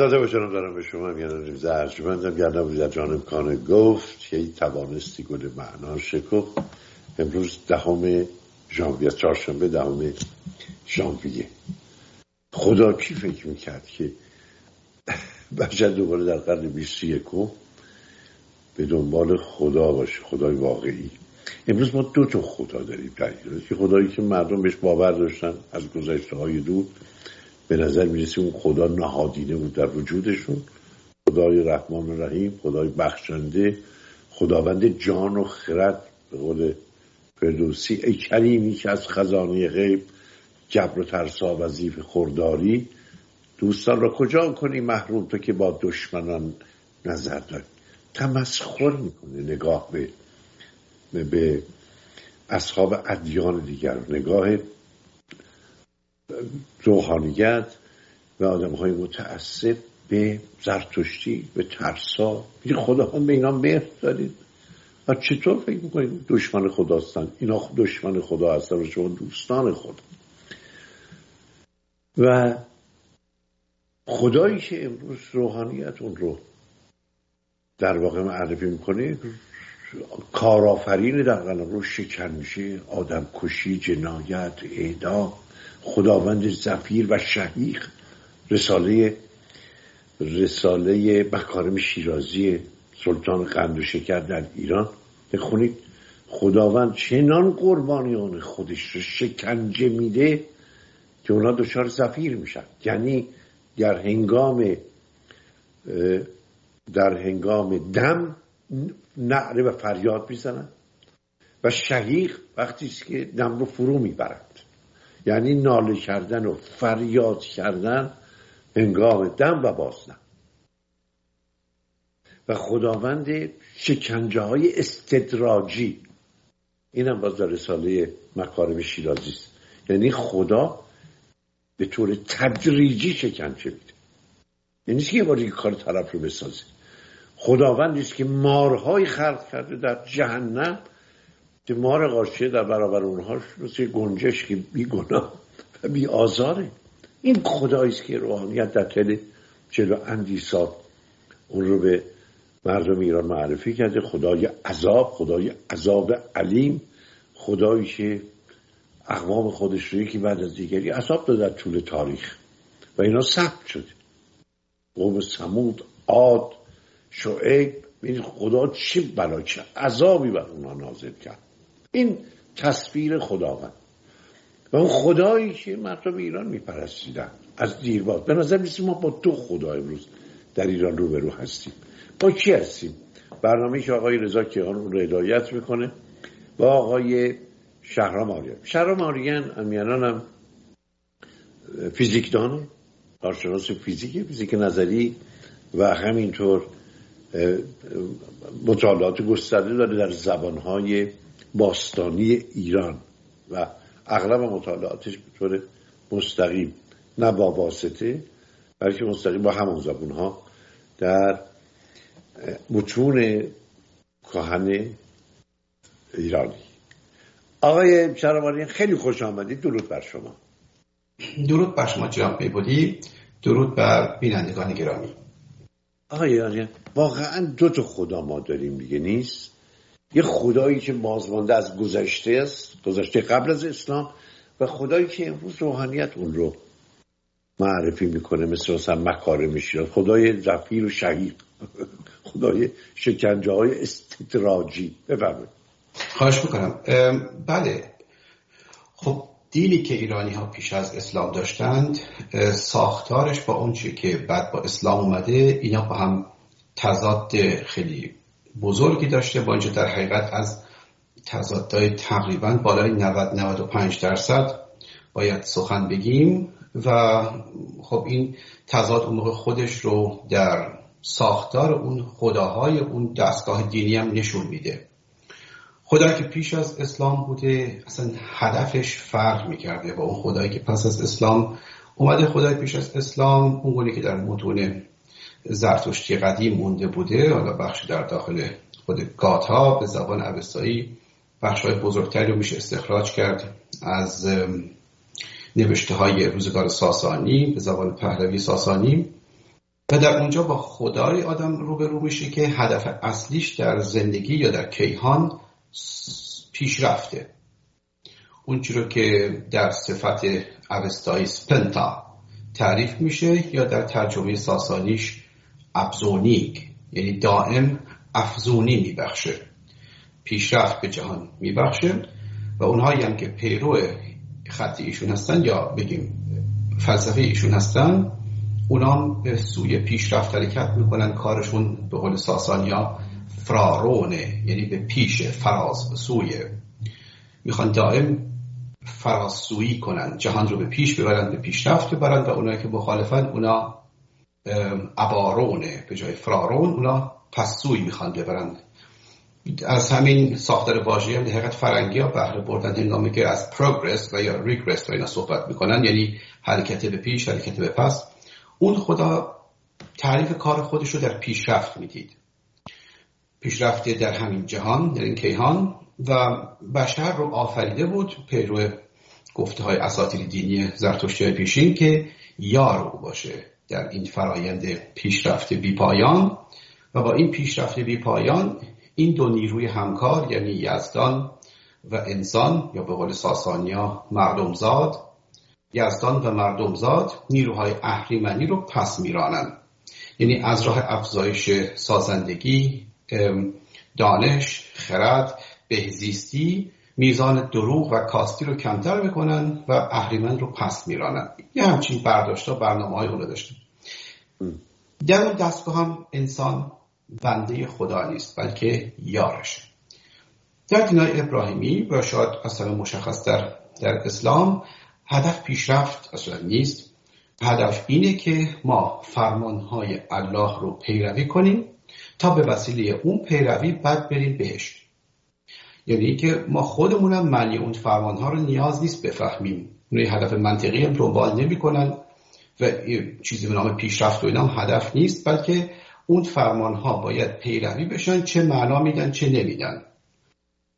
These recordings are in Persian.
و جانم دارم به شما میانم زرجمندم گردم در جانم کانه گفت یه توانستی گل معنا شکفت. امروز دهم ژانویه چهارشنبه دهم ژانویه. خدا کی فکر می‌کرد که بشر دوباره در قرن بیست یکم به دنبال خدا باشه خدای واقعی. امروز ما دو تا خدا داریم در که خدایی که مردم بهش باور داشتن از گذشته های دور به نظر می‌رسه اون خدا نهادینه بود در وجودشون. خدای رحمان رحیم خدای بخشنده خداوند جان و خرد به قول فردوسی. ای کریمی که از خزانه غیب جبر و ترسا وظیف خورداری. دوستان را کجا کنی محروم؟ تو که با دشمنان نظر داری. تمسخر می‌کنه نگاه به به اصحاب ادیان دیگر. نگاه روحانیت و آدم های متعصب به زرتشتی به ترسا میگه خدا هم به اینا مهر دارید. و چطور فکر می‌کنید دشمن خدا هستن اینا دشمن خدا هستن و شما دوستان خدا. و خدایی که امروز روحانیت اون رو در واقع معرفی می‌کنه کارآفرین در قلم رو شکن میشه. آدم کشی جنایت اعدام. خداوند زفیر و شهیخ رساله رساله مکارم شیرازی سلطان قند و شکر در ایران. بخونید. خداوند چنان قربانیان خودش رو شکنجه میده که اونا دچار زفیر میشن. یعنی در هنگام در هنگام دم نعره و فریاد می‌زنن و شهیق وقتی که دم رو فرو می‌برند. یعنی ناله کردن و فریاد کردن هنگام دم و بازدم. و خداوند شکنجه های استدراجی. این هم باز در رساله مکارم شیرازی یعنی خدا به طور تدریجی شکنجه میده یعنی که یه بار کار طرف رو بسازه. خداوندی است که مارهای خلق کرده در جهنم که مار قارچه در برابر اونها مثل گنجش که بی گناه و بی آزاره. این خدایی است که روحانیت در طول چلو اندی سال اون رو به مردم ایران معرفی کرده. خدای عذاب خدای عذاب علیم. خدایی که اقوام خودش رو یکی بعد از دیگری عذاب داده در طول تاریخ. و اینا ثبت شده. قوم سمود عاد شعیب. این خدا چه بلا چه عذابی بر اونا نازل کرد. این تصویر خداوند. و اون خدایی که مردم ایران میپرستیدن از دیرباز. به نظر میسیم ما با دو خدا امروز در ایران روبرو هستیم. با کی هستیم؟ برنامه که آقای رضا کیان اون رو هدایت می‌کنه با آقای شهرام آریان. شهرام آریان امیانان هم فیزیکدانه کارشناس فیزیک فیزیک نظری و همینطور مطالعات گسترده داره در زبانهای باستانی ایران و اغلب مطالعاتش به طور مستقیم نه با واسطه بلکه مستقیم با همون زبان ها در متون کهن ایرانی. آقای شرمانی خیلی خوش آمدید. درود بر شما. درود بر شما جناب میبودی. درود بر بینندگان گرامی. آقای واقعا دو تا خدا ما داریم دیگه نیست؟ یه خدایی که بازمانده از گذشته است گذشته قبل از اسلام و خدایی که امروز روحانیت اون رو معرفی می‌کنه مثل مثلا مکارم شیراز خدای زفیر و شهید. خدای شکنجه های استدراجی. بفرمایید. خواهش می‌کنم. بله. خب دینی که ایرانی ها پیش از اسلام داشتند ساختارش با اون که بعد با اسلام اومده اینا با هم تضاد خیلی بزرگی داشته. با اینجا در حقیقت از تضادهای تقریبا بالای 90 95 درصد باید سخن بگیم و خب این تضاد اون خودش رو در ساختار اون خداهای اون دستگاه دینی هم نشون میده. خدایی که پیش از اسلام بوده اصلا هدفش فرق می‌کرده با اون خدایی که پس از اسلام اومده. خدای پیش از اسلام اون که در متون زرتشتی قدیم مونده بوده حالا بخشی در داخل خود گاتا به زبان اوستایی بخش های بزرگتری رو میشه استخراج کرد از نوشته های روزگار ساسانی به زبان پهلوی ساسانی. و در اونجا با خدای آدم روبرو میشه که هدف اصلیش در زندگی یا در کیهان پیشرفته. اون که در صفت اوستایی سپنتا تعریف میشه یا در ترجمه ساسانیش ابزونیک یعنی دائم افزونی میبخشه. پیشرفت به جهان میبخشه و اونهایی هم که پیرو خطی ایشون هستن یا بگیم فلسفه ایشون هستن اونا به سوی پیشرفت حرکت می‌کنن کارشون به قول ساسانیا فرارونه یعنی به پیش فراز به سوی. می‌خوان دائم فراسویی کنن جهان رو به پیش ببرن به پیشرفت ببرن و اونایی که مخالفن اونا ابارونه به جای فرارون اونا پسوی می‌خوان ببرن. از همین ساختار واژه هم حقیقت فرنگی ها بهره بردن. هنگامی که از پروگرس و یا ریگرس و اینا صحبت می‌کنن یعنی حرکت به پیش حرکت به پس. اون خدا تعریف کار خودش رو در پیشرفت می‌دید. پیشرفت در همین جهان در این کیهان. و بشر رو آفریده بود پیرو گفته های اساطیر دینی زرتشتی پیشین که یار او باشه. در این فرایند پیشرفت بی پایان و با این پیشرفت بی پایان این دو نیروی همکار یعنی یزدان و انسان یا به قول ساسانیا مردمزاد یزدان و مردمزاد نیروهای اهریمنی رو پس میرانند. یعنی از راه افزایش سازندگی دانش خرد بهزیستی میزان دروغ و کاستی رو کمتر می‌کنن و اهریمن رو پس میرانن. یه همچین برداشت برنامه های داشتیم. در اون دستگاه هم انسان بنده خدا نیست بلکه یارش. در دینای ابراهیمی و شاید اصلا مشخص در, در اسلام هدف پیشرفت اصلا نیست. هدف اینه که ما فرمانهای الله رو پیروی کنیم تا به وسیله اون پیروی بد بریم بهش. یعنی که ما خودمونم معنی اون فرمانها رو نیاز نیست بفهمیم. اون هدف منطقی هم دنبال نمی‌کنن و چیزی به نام پیشرفت و اینا هم هدف نیست بلکه اون فرمان ها باید پیروی بشن چه معنا میدن چه نمیدن.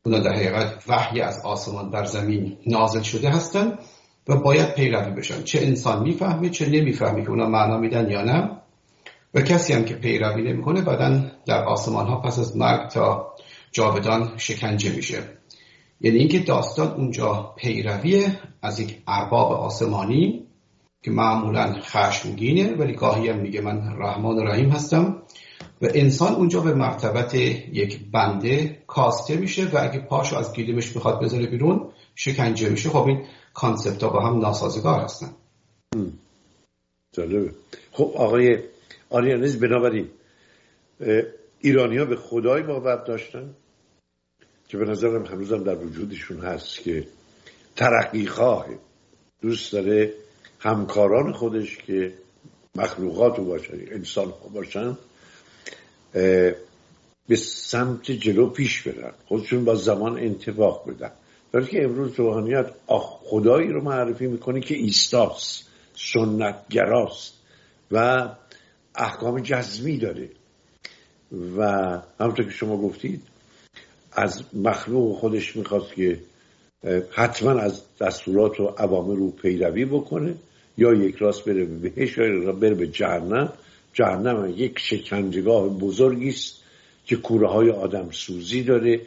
اونا در حقیقت وحی از آسمان بر زمین نازل شده هستن و باید پیروی بشن. چه انسان می‌فهمه چه نمی‌فهمه که اونا معنا میدن یا نه. و کسی هم که پیروی نمی‌کنه بعدا در آسمان ها پس از مرگ تا جاودان شکنجه میشه. یعنی اینکه داستان اونجا پیروی از یک ارباب آسمانی که معمولا خشمگینه ولی گاهی هم میگه من رحمان و رحیم هستم و انسان اونجا به مرتبت یک بنده کاسته میشه و اگه پاشو از گیلمش می‌خواد بذاره بیرون شکنجه میشه. خب این کانسپت ها با هم ناسازگار هستن. جالبه. خب آقای آریانز بنابراین ایرانی ها به خدای باور داشتن؟ که به نظرم هنوزم در وجودشون هست که ترقی خواه دوست داره همکاران خودش که مخلوقات رو باشن انسان ها باشن به سمت جلو پیش برن خودشون با زمان انتباق بدن. ولی که امروز روحانیت خدایی رو معرفی می‌کنه که ایستاست سنتگراست و احکام جزمی داره. و همونطور که شما گفتید از مخلوق خودش می‌خواست که حتما از دستورات و عوامر رو پیروی بکنه یا یک راست بره به بهش یا بره به جهنم. جهنم یک شکنجگاه بزرگی است که کوره های آدم سوزی داره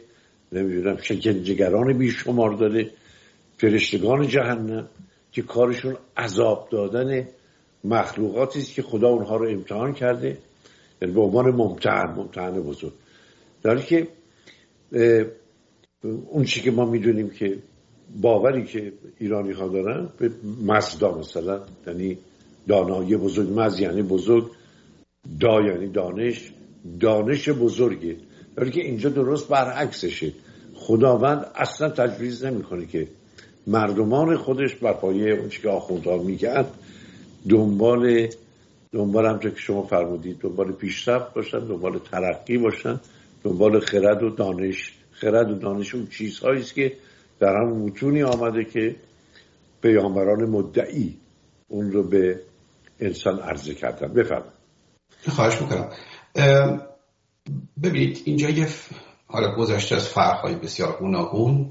نمی‌دونم شکنجگران بیشمار داره فرشتگان جهنم که کارشون عذاب دادن مخلوقاتی است که خدا اونها رو امتحان کرده یعنی به عنوان ممتحن ممتحن بزرگ. در که اون چی که ما می‌دونیم که باوری که ایرانی ها دارن به مزدا مثلا یعنی دانایی بزرگ مز یعنی بزرگ دا یعنی دانش دانش بزرگه. ولی که اینجا درست برعکسشه. خداوند اصلا تجویز نمی‌کنه که مردمان خودش بر پایه اون که آخوندها میگن دنبال دنبال همچه که شما فرمودید دنبال پیشرفت باشن دنبال ترقی باشن. دنبال خرد و دانش. خرد و دانش اون چیزهایی است که در هم متونی آمده که پیامبران مدعی اون رو به انسان عرضه کردن. بفرم خواهش می‌کنم. ببینید اینجا یه حالا گذشته از فرقهای بسیار گوناگون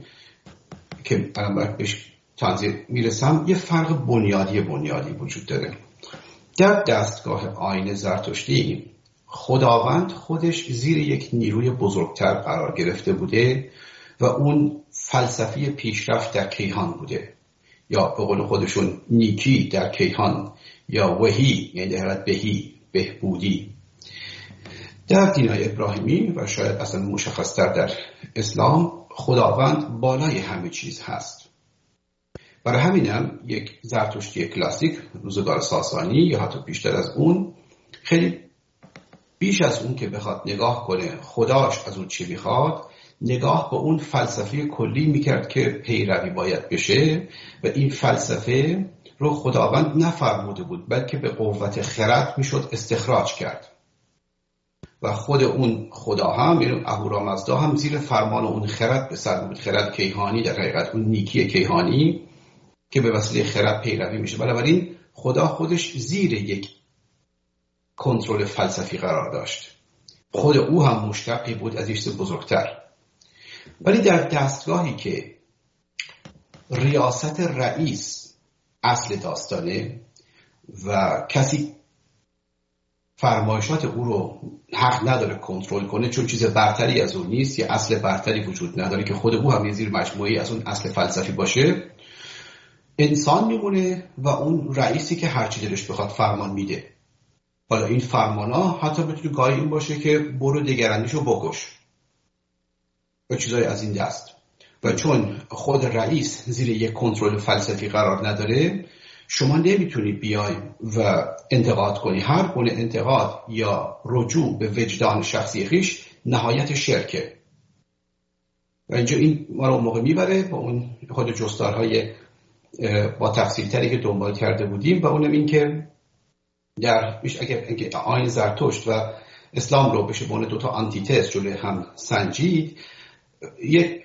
که الان بهش تنظیر می‌رسم یه فرق بنیادی بنیادی وجود داره. در دستگاه آین زرتشتی خداوند خودش زیر یک نیروی بزرگتر قرار گرفته بوده و اون فلسفی پیشرفت در کیهان بوده. یا به قول خودشون نیکی در کیهان یا وحی یعنی در بهی بهبودی. در دینای ابراهیمی و شاید اصلا مشخصتر در اسلام خداوند بالای همه چیز هست. برای همینم یک زرتشتی کلاسیک روزگار ساسانی یا حتی بیشتر از اون خیلی بیش از اون که بخواد نگاه کنه خداش از اون چی می‌خواد نگاه به اون فلسفه کلی می‌کرد که پیروی باید بشه و این فلسفه رو خداوند نفرموده بود بلکه به قوت خرد می‌شد استخراج کرد. و خود اون خدا هم یعنی اهورامزدا هم زیر فرمان اون خرد به سر بود. خرد کیهانی در حقیقت اون نیکی کیهانی که به وسیله خرد پیروی میشه. بنابراین خدا خودش زیر یک کنترل فلسفی قرار داشت. خود او هم مشتقی بود از ایست بزرگتر. ولی در دستگاهی که ریاست رئیس اصل داستانه و کسی فرمایشات او رو حق نداره کنترل کنه چون چیز برتری از اون نیست یا اصل برتری وجود نداره که خود او هم زیر مجموعی از اون اصل فلسفی باشه. انسان میمونه و اون رئیسی که هرچی دلش بخواد فرمان میده. حالا این فرمان ها حتی بتونه گاهی این باشه که برو دگرندیشو بکش. و چیزای از این دست. و چون خود رئیس زیر یک کنترل فلسفی قرار نداره شما نمی‌تونید بیای و انتقاد کنی. هر گونه انتقاد یا رجوع به وجدان شخصی خیش نهایت شرکه. و اینجا این ما رو موقع می‌بره با اون خود جستارهای با تفصیل تری که دنبال کرده بودیم و اونم این که در اگر آین زرتشت و اسلام رو بشه بونه دوتا آنتیتز جلوی هم سنجید یک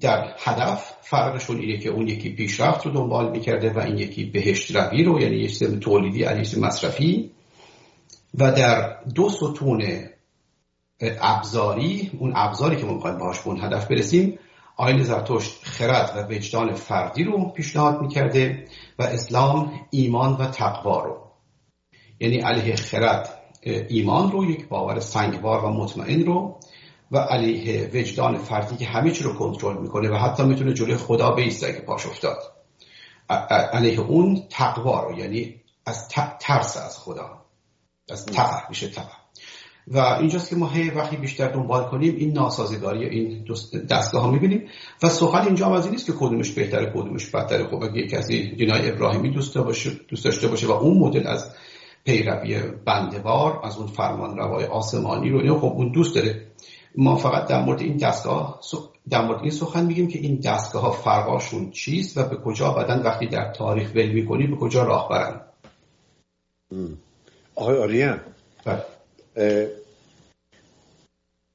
در هدف فرقشون اینه که اون یکی پیشرفت رو دنبال می‌کرده و این یکی بهشت روی رو یعنی یک سیستم تولیدی علیه مصرفی. و در دو ستون ابزاری اون ابزاری که ما می‌خوایم باهاش به اون هدف برسیم آین زرتشت خرد و وجدان فردی رو پیشنهاد می‌کرده و اسلام ایمان و تقوا رو. یعنی علیه خرد ایمان رو یک باور سنگوار و مطمئن رو و علیه وجدان فردی که همه چی رو کنترل می‌کنه و حتی می‌تونه جلوی خدا بیسته اگه پاش افتاد. علیه اون تقوا رو یعنی از ترس از خدا. از تقه میشه تقه و اینجاست که ما هی وقتی بیشتر دنبال کنیم این ناسازگاری این دستگاه ها می‌بینیم و سخن اینجا هم از این نیست که کدومش بهتره کدومش بدتره. خب اگه کسی دینای ابراهیمی دوست باشه دوست داشته باشه و اون مدل از پیروی بندوار از اون فرمان روای آسمانی رو. خب اون دوست داره. ما فقط در مورد این دستگاه در مورد این سخن میگیم که این دستگاه ها فرقاشون چیست و به کجا بدن وقتی در تاریخ ول می‌کنی به کجا راه برن؟ آقای آریان بله.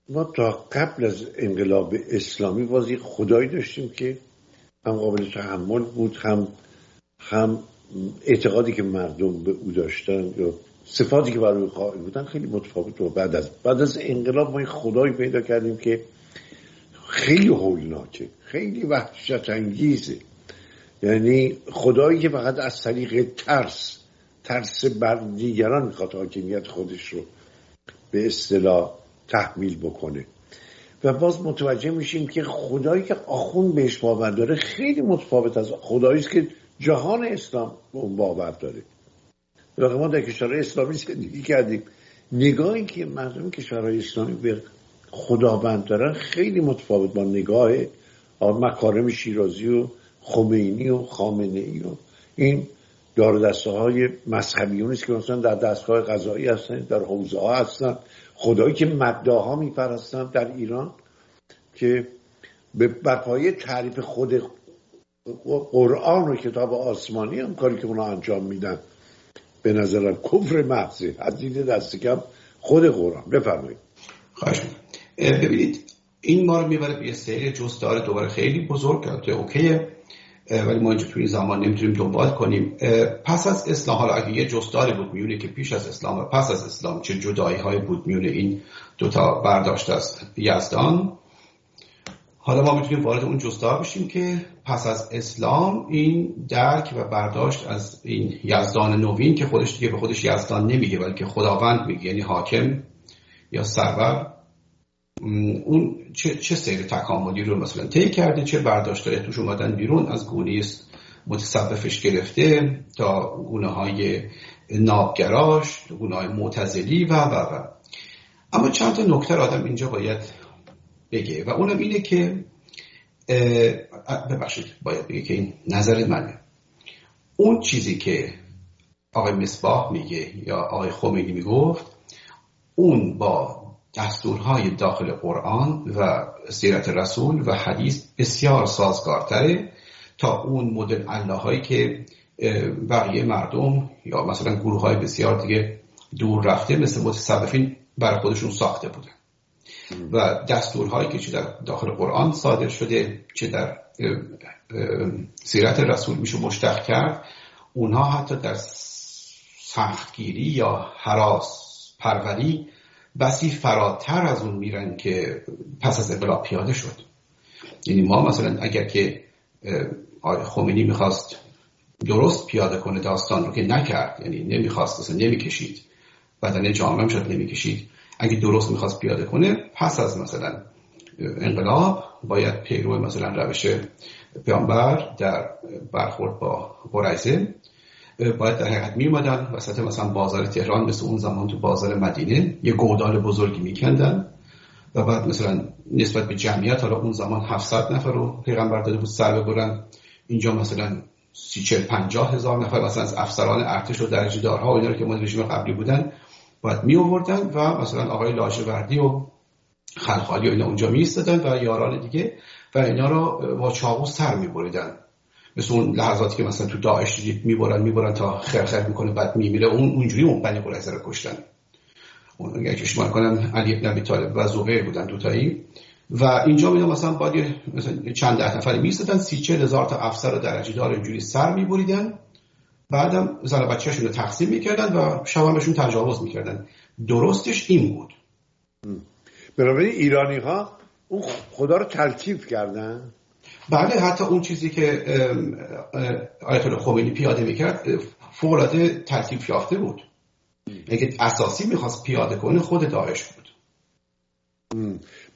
ما تا قبل از انقلاب اسلامی بازی خدایی داشتیم که هم قابل تحمل بود هم هم اعتقادی که مردم به او داشتن یا صفاتی که برای قائل بودن خیلی متفاوت بود بعد از بعد از انقلاب ما این خدایی پیدا کردیم که خیلی هولناکه خیلی وحشت انگیزه یعنی خدایی که فقط از طریق ترس ترس بر دیگران می‌خواد حاکمیت خودش رو به اصطلاح تحمیل بکنه. و باز متوجه میشیم که خدایی که آخون بهش باور داره خیلی متفاوت از خدایی که جهان اسلام به اون باور داره واقعا ما در کشورهای اسلامی زندگی کردیم. نگاهی که مردم کشورهای اسلامی به خداوند دارن خیلی متفاوت با نگاه مکارم شیرازی و خمینی و خامنه ای و این دار دسته های مذهبیون است که مثلا در دستگاه غذایی هستن در حوزه ها هستن. خدایی که مداها میپرستن در ایران که به برپایه تعریف خود قرآن و کتاب آسمانی هم کاری که اونا انجام میدن. به نظرم کفر محضی. از دید دست کم خود قرآن. بفرمایید. خواهش ببینید این ما رو می‌بره به یه سری جستار دوباره خیلی بزرگ. که اوکیه. ولی ما اینجا توی این زمان نمی‌تونیم دنبال کنیم. پس از اسلام حالا اگه یه جستاری بود میونه که پیش از اسلام و پس از اسلام چه جدایی های بود میونه این دوتا برداشت از یزدان. حالا ما می‌تونیم وارد اون جزدار بشیم که پس از اسلام این درک و برداشت از این یزدان نوین که خودش دیگه به خودش یزدان نمیگه بلکه خداوند میگه یعنی حاکم یا سرور اون چه, چه سیر تکاملی رو مثلا طی کرده چه برداشت توش اومدن بیرون از گونه متصوفش گرفته تا گونه های نابگراش گونه های معتزلی و و و. اما چند تا نکته آدم اینجا باید بگه. و اونم اینه که ببخشید باید بگه که این نظر منه. اون چیزی که آقای مصباح میگه یا آقای خمینی می‌گفت اون با دستورهای داخل قرآن و سیرت رسول و حدیث بسیار سازگارتره تا اون مدل الله هایی که بقیه مردم یا مثلا گروه های بسیار دیگه دور رفته مثل متصوفین برای خودشون ساخته بودن. و دستورهایی که چه در داخل قرآن صادر شده چه در سیرت رسول میشه مشتق کرد اونها حتی در سختگیری یا حراس پروری بسی فراتر از اون میرن که پس از انقلاب پیاده شد. یعنی ما مثلا اگر که خمینی می‌خواست درست پیاده کنه داستان رو که نکرد یعنی نمی‌خواست مثلا نمی‌کشید. بدن جامعه شد نمی‌کشید. اگه درست می‌خواست پیاده کنه پس از مثلا انقلاب باید پیرو مثلا روش پیامبر در برخورد با قریزه باید در حقیقت می اومدن وسط مثلا بازار تهران مثل اون زمان تو بازار مدینه یه گودال بزرگی میکندن و بعد مثلا نسبت به جمعیت حالا اون زمان 700 نفر رو پیغمبر داده بود سر ببرن. اینجا مثلا سی چل پنجاه هزار نفر مثلا از افسران ارتش و درجه دارها و اینا که مال رژیم قبلی بودن باید می آوردن و مثلا آقای لاجوردی و خلخالی و اینا اونجا می و یاران دیگه و اینا رو با چاقو سر می بریدن مثل اون لحظاتی که مثلا تو داعش دیدید می‌برن می‌برن تا خرخر می‌کنه بعد میمیره. اون اونجوری اون بنی قریظه رو کشتن. اون اگر که کنم علی ابن ابی طالب و زبیر بودن دوتایی و اینجا می‌دونم مثلا باید مثلا چند ده نفری میستدن سی چه هزار تا افسر درجه دار اینجوری سر میبریدن. بعدم زن بچهشون رو تقسیم می‌کردن و شب تجاوز می‌کردن. درستش این بود. بنابراین ایرانی ها اون خدا رو تلکیف کردن. بله حتی اون چیزی که آیت الله خمینی پیاده می‌کرد فوق العاده تلکیف یافته بود. اگه اساسی می‌خواست پیاده کنه خود داعش بود.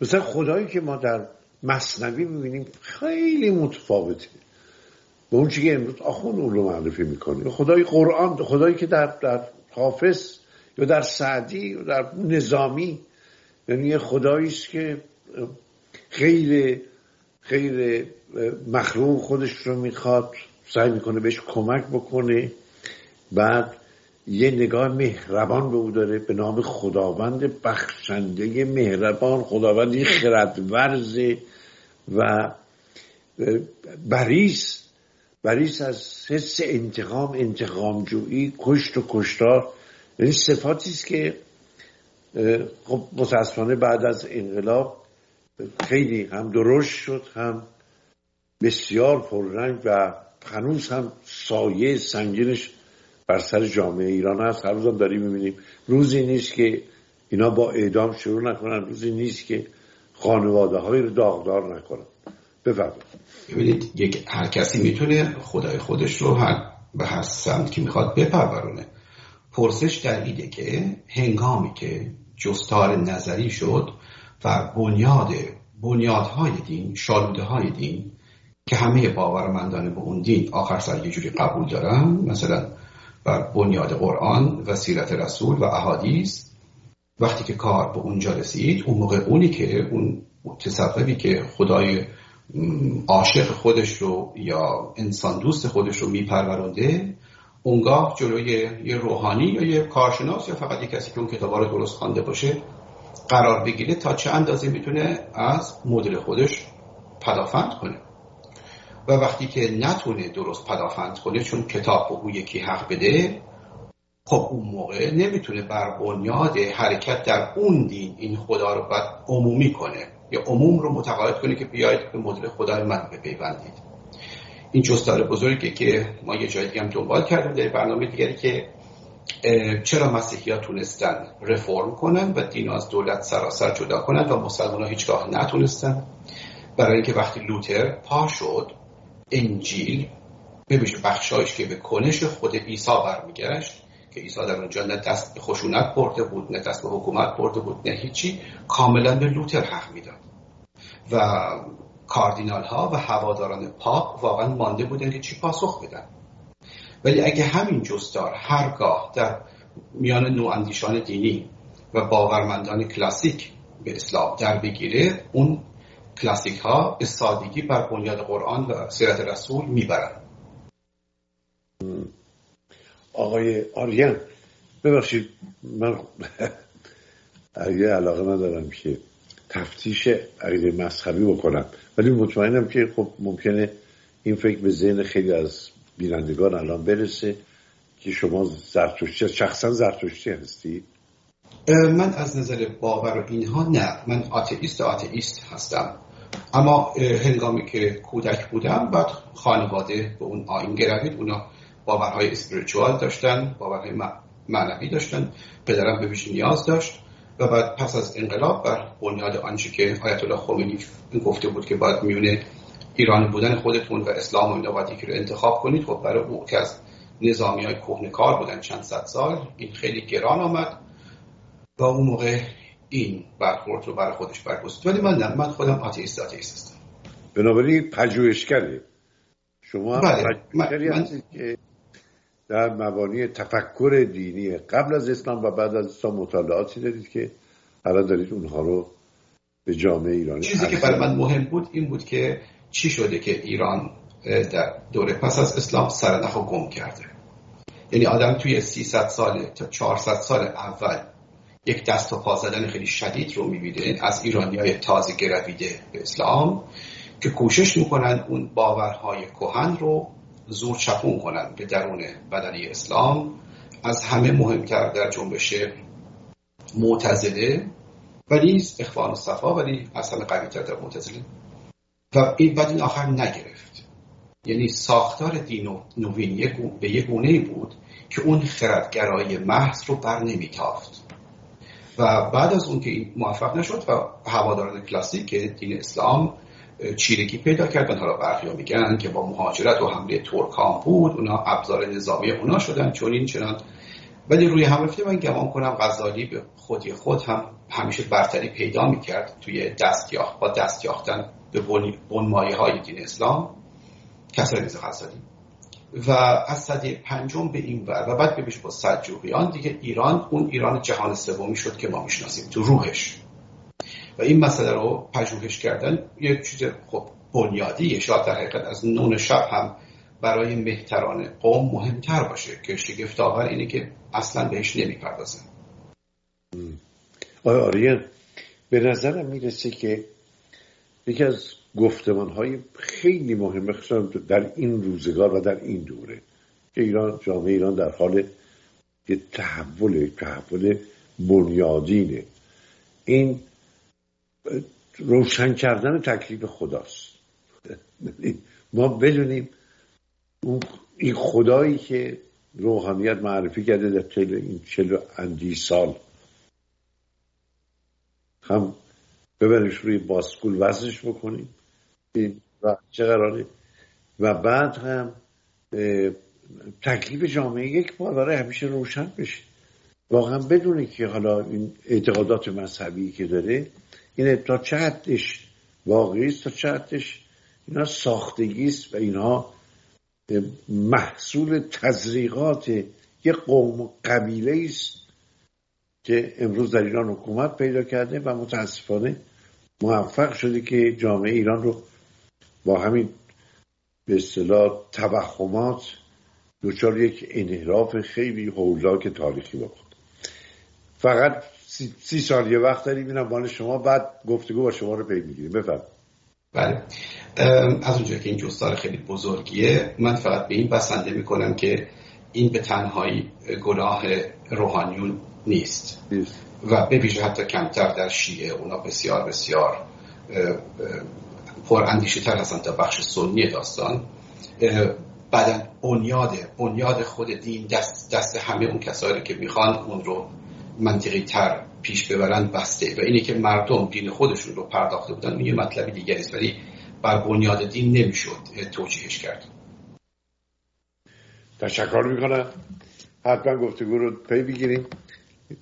مثلا خدایی که ما در مصنوی می‌بینیم خیلی متفاوته. به اون که امروز آخون اون رو معرفی می‌کنه. خدای قرآن خدایی که در, در حافظ یا در سعدی یا در نظامی. یعنی یه خدایی است که خیلی خیلی مخلوق خودش رو می‌خواد سعی می‌کنه بهش کمک بکنه. بعد یه نگاه مهربان به او داره به نام خداوند بخشنده مهربان خداوند خردورز و بریس بریس از حس انتقام انتقام جویی کشت و کشتار. یعنی صفاتی است که خب متاسفانه بعد از انقلاب خیلی هم درشت شد هم بسیار پررنگ و هنوز هم سایه سنگینش بر سر جامعه ایران هست. هر روزم داریم می‌بینیم. روزی نیست که اینا با اعدام شروع نکنن. روزی نیست که خانواده های رو داغدار نکنن. بفرمایید. ببینید یک هر کسی می‌تونه خدای خودش رو هر به هر سمت که می‌خواد بپرورونه. پرسش در ایده که هنگامی که جستار نظری شد و بنیاد بنیادهای دین شالوده های دین که همه باورمندانه به اون دین آخر سر یه جوری قبول دارن مثلا بر بنیاد قرآن و سیرت رسول و احادیث وقتی که کار به اونجا رسید اون موقع اونی که اون تصوفی که خدای عاشق خودش رو یا انسان دوست خودش رو میپرورنده اونگاه جلوی یه روحانی یا یه کارشناس یا فقط یه کسی که اون کتابا رو درست خوانده باشه قرار بگیره تا چه اندازه می‌تونه از مدل خودش پدافند کنه. و وقتی که نتونه درست پدافند کنه چون کتاب به او یکی حق بده خب اون موقع نمی‌تونه بر بنیاد حرکت در اون دین این خدا رو باید عمومی کنه. یا عموم رو متقاعد کنه که بیاید به مدل خدای من بپیوندید. این جستار بزرگی که ما یه جای دیگه هم دنبال کردیم در برنامه دیگری که چرا مسیحی تونستن رفرم کنن و دین از دولت سراسر جدا کنن و مسلمان ها هیچگاه نتونستن؟ برای اینکه وقتی لوتر پا شد انجیل ببینید بخشایش که به کنش خود عیسی برمیگشت که عیسی در اونجا نه دست به خشونت برده بود نه دست به حکومت برده بود نه هیچی کاملا به لوتر حق می‌داد. و کاردینال ها و هواداران پاپ واقعا مانده بودن که چی پاسخ بدن. ولی اگه همین جستار هرگاه در میان نواندیشان دینی و باورمندان کلاسیک به اسلام در بگیره اون کلاسیک ها به سادگی بر بنیاد قرآن و سیرت رسول می‌برن. آقای آریان ببخشید من یه علاقه ندارم که تفتیش عقیده مذهبی بکنم. ولی مطمئنم که خب ممکنه این فکر به ذهن خیلی از بینندگان الان برسه که شما زرتشتی شخصا زرتشتی هستی؟ من از نظر باور اینها نه. من آتئیست آتئیست هستم. اما هنگامی که کودک بودم بعد خانواده به اون آین گروید اونا باورهای اسپریچوال داشتن باورهای معنوی داشتن پدرم به نیاز داشت و بعد پس از انقلاب بر بنیاد آنچه که آیت الله خمینی گفته بود که باید میونه ایرانی بودن خودتون و اسلام و اینا باید رو انتخاب کنید خب برای او که از نظامی های کار بودن چند صد سال این خیلی گران آمد و اون موقع این برخورد رو برای خودش برگزید ولی من نه من خودم آتیست آتیست هستم بنابراین پژوهشگری شما بله. من... که در مبانی تفکر دینی قبل از اسلام و بعد از اسلام مطالعاتی دارید که الان دارید اونها رو به جامعه ایرانی چیزی که برای من مهم بود این بود که چی شده که ایران در دوره پس از اسلام سرنخ گم کرده. یعنی آدم توی 300 سال تا 400 سال اول یک دست و پا زدن خیلی شدید رو می‌بینه از ایرانی های تازه گرویده به اسلام که کوشش می‌کنن اون باورهای کهن رو زور چپون کنن به درون بدنی اسلام. از همه مهمتر در جنبش معتزله ولی اخوان و صفا ولی همه قوی تر در معتزله. و این بعد این آخر نگرفت. یعنی ساختار دین نوین به یک گونه بود که اون خردگرای محض رو بر نمیتافت. و بعد از اون که این موفق نشد و هواداران کلاسیک دین اسلام چیرگی پیدا کردن. حالا برخی میگن که با مهاجرت و حمله ترکان بود اونا ابزار نظامی اونا شدن چون این چنان. ولی روی هم رفته من گمان کنم غزالی به خودی خود هم همیشه برتری پیدا می‌کرد توی دستیاخت با دستیاختن به بنمایه های دین اسلام کسر میز غزالی. و از صده پنجم به این ور و بعد ببیش با سجوقیان دیگه ایران اون ایران جهان سومی شد که ما می‌شناسیم تو روحش. و این مسئله رو پژوهش کردن یک چیز خب بنیادی شاید در حقیقت از نون شب هم برای مهتران قوم مهمتر باشه که شگفت آور اینه که اصلا بهش نمی‌پردازن آیا آریان به نظرم می‌رسه که یکی از گفتمان های خیلی مهمه در این روزگار و در این دوره که ایران جامعه ایران در حال یه تحول تحول بنیادینه. این روشن کردن تکلیف خداست. ما بدونیم این خدایی که روحانیت معرفی کرده در طول این چلو اندی سال. هم ببرش روی باسکول وزنش بکنیم. و چه قراره. و بعد هم تکلیف جامعه یک بار برای همیشه روشن بشه. واقعا بدونه که حالا این اعتقادات مذهبی که داره اینه تا چه واقعی است تا چه اینا ساختگی است و اینها محصول تزریقات یه قوم قبیله است که امروز در ایران حکومت پیدا کرده و متاسفانه موفق شده که جامعه ایران رو با همین به اصطلاح توهمات دچار یک انحراف خیلی هولاک تاریخی بکن فقط سی, سال یه وقت داریم اینم مال شما. بعد گفتگو با شما رو پی می‌گیریم. بفرم بله. از اونجا که این جستار خیلی بزرگیه من فقط به این بسنده می‌کنم که این به تنهایی گناه روحانیون نیست. و به ویژه حتی کمتر در شیعه اونا بسیار بسیار پر اندیشه تر هستن تا بخش سنی داستان. بعدا بنیاد بنیاد خود دین دست, دست همه اون کسایی که می‌خوان اون رو منطقی تر پیش ببرند بسته. و اینه که مردم دین خودشون رو پرداخته بودن یه مطلب دیگری است. ولی بر بنیاد دین نمی‌شد توجیهش کرد. تشکر می‌کنم. حتما گفتگو رو پی بگیریم.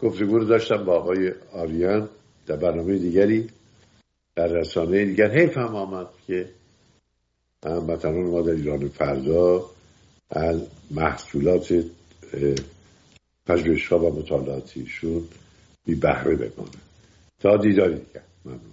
گفتگو رو داشتم با آقای آریان در برنامه دیگری در رسانه دیگر. حیف هم آمد که هموطنان ما در ایران فردا از محصولات پژوهشها و مطالعاتیشون بی بهره بمانه تا دیداری دیگر ممنون.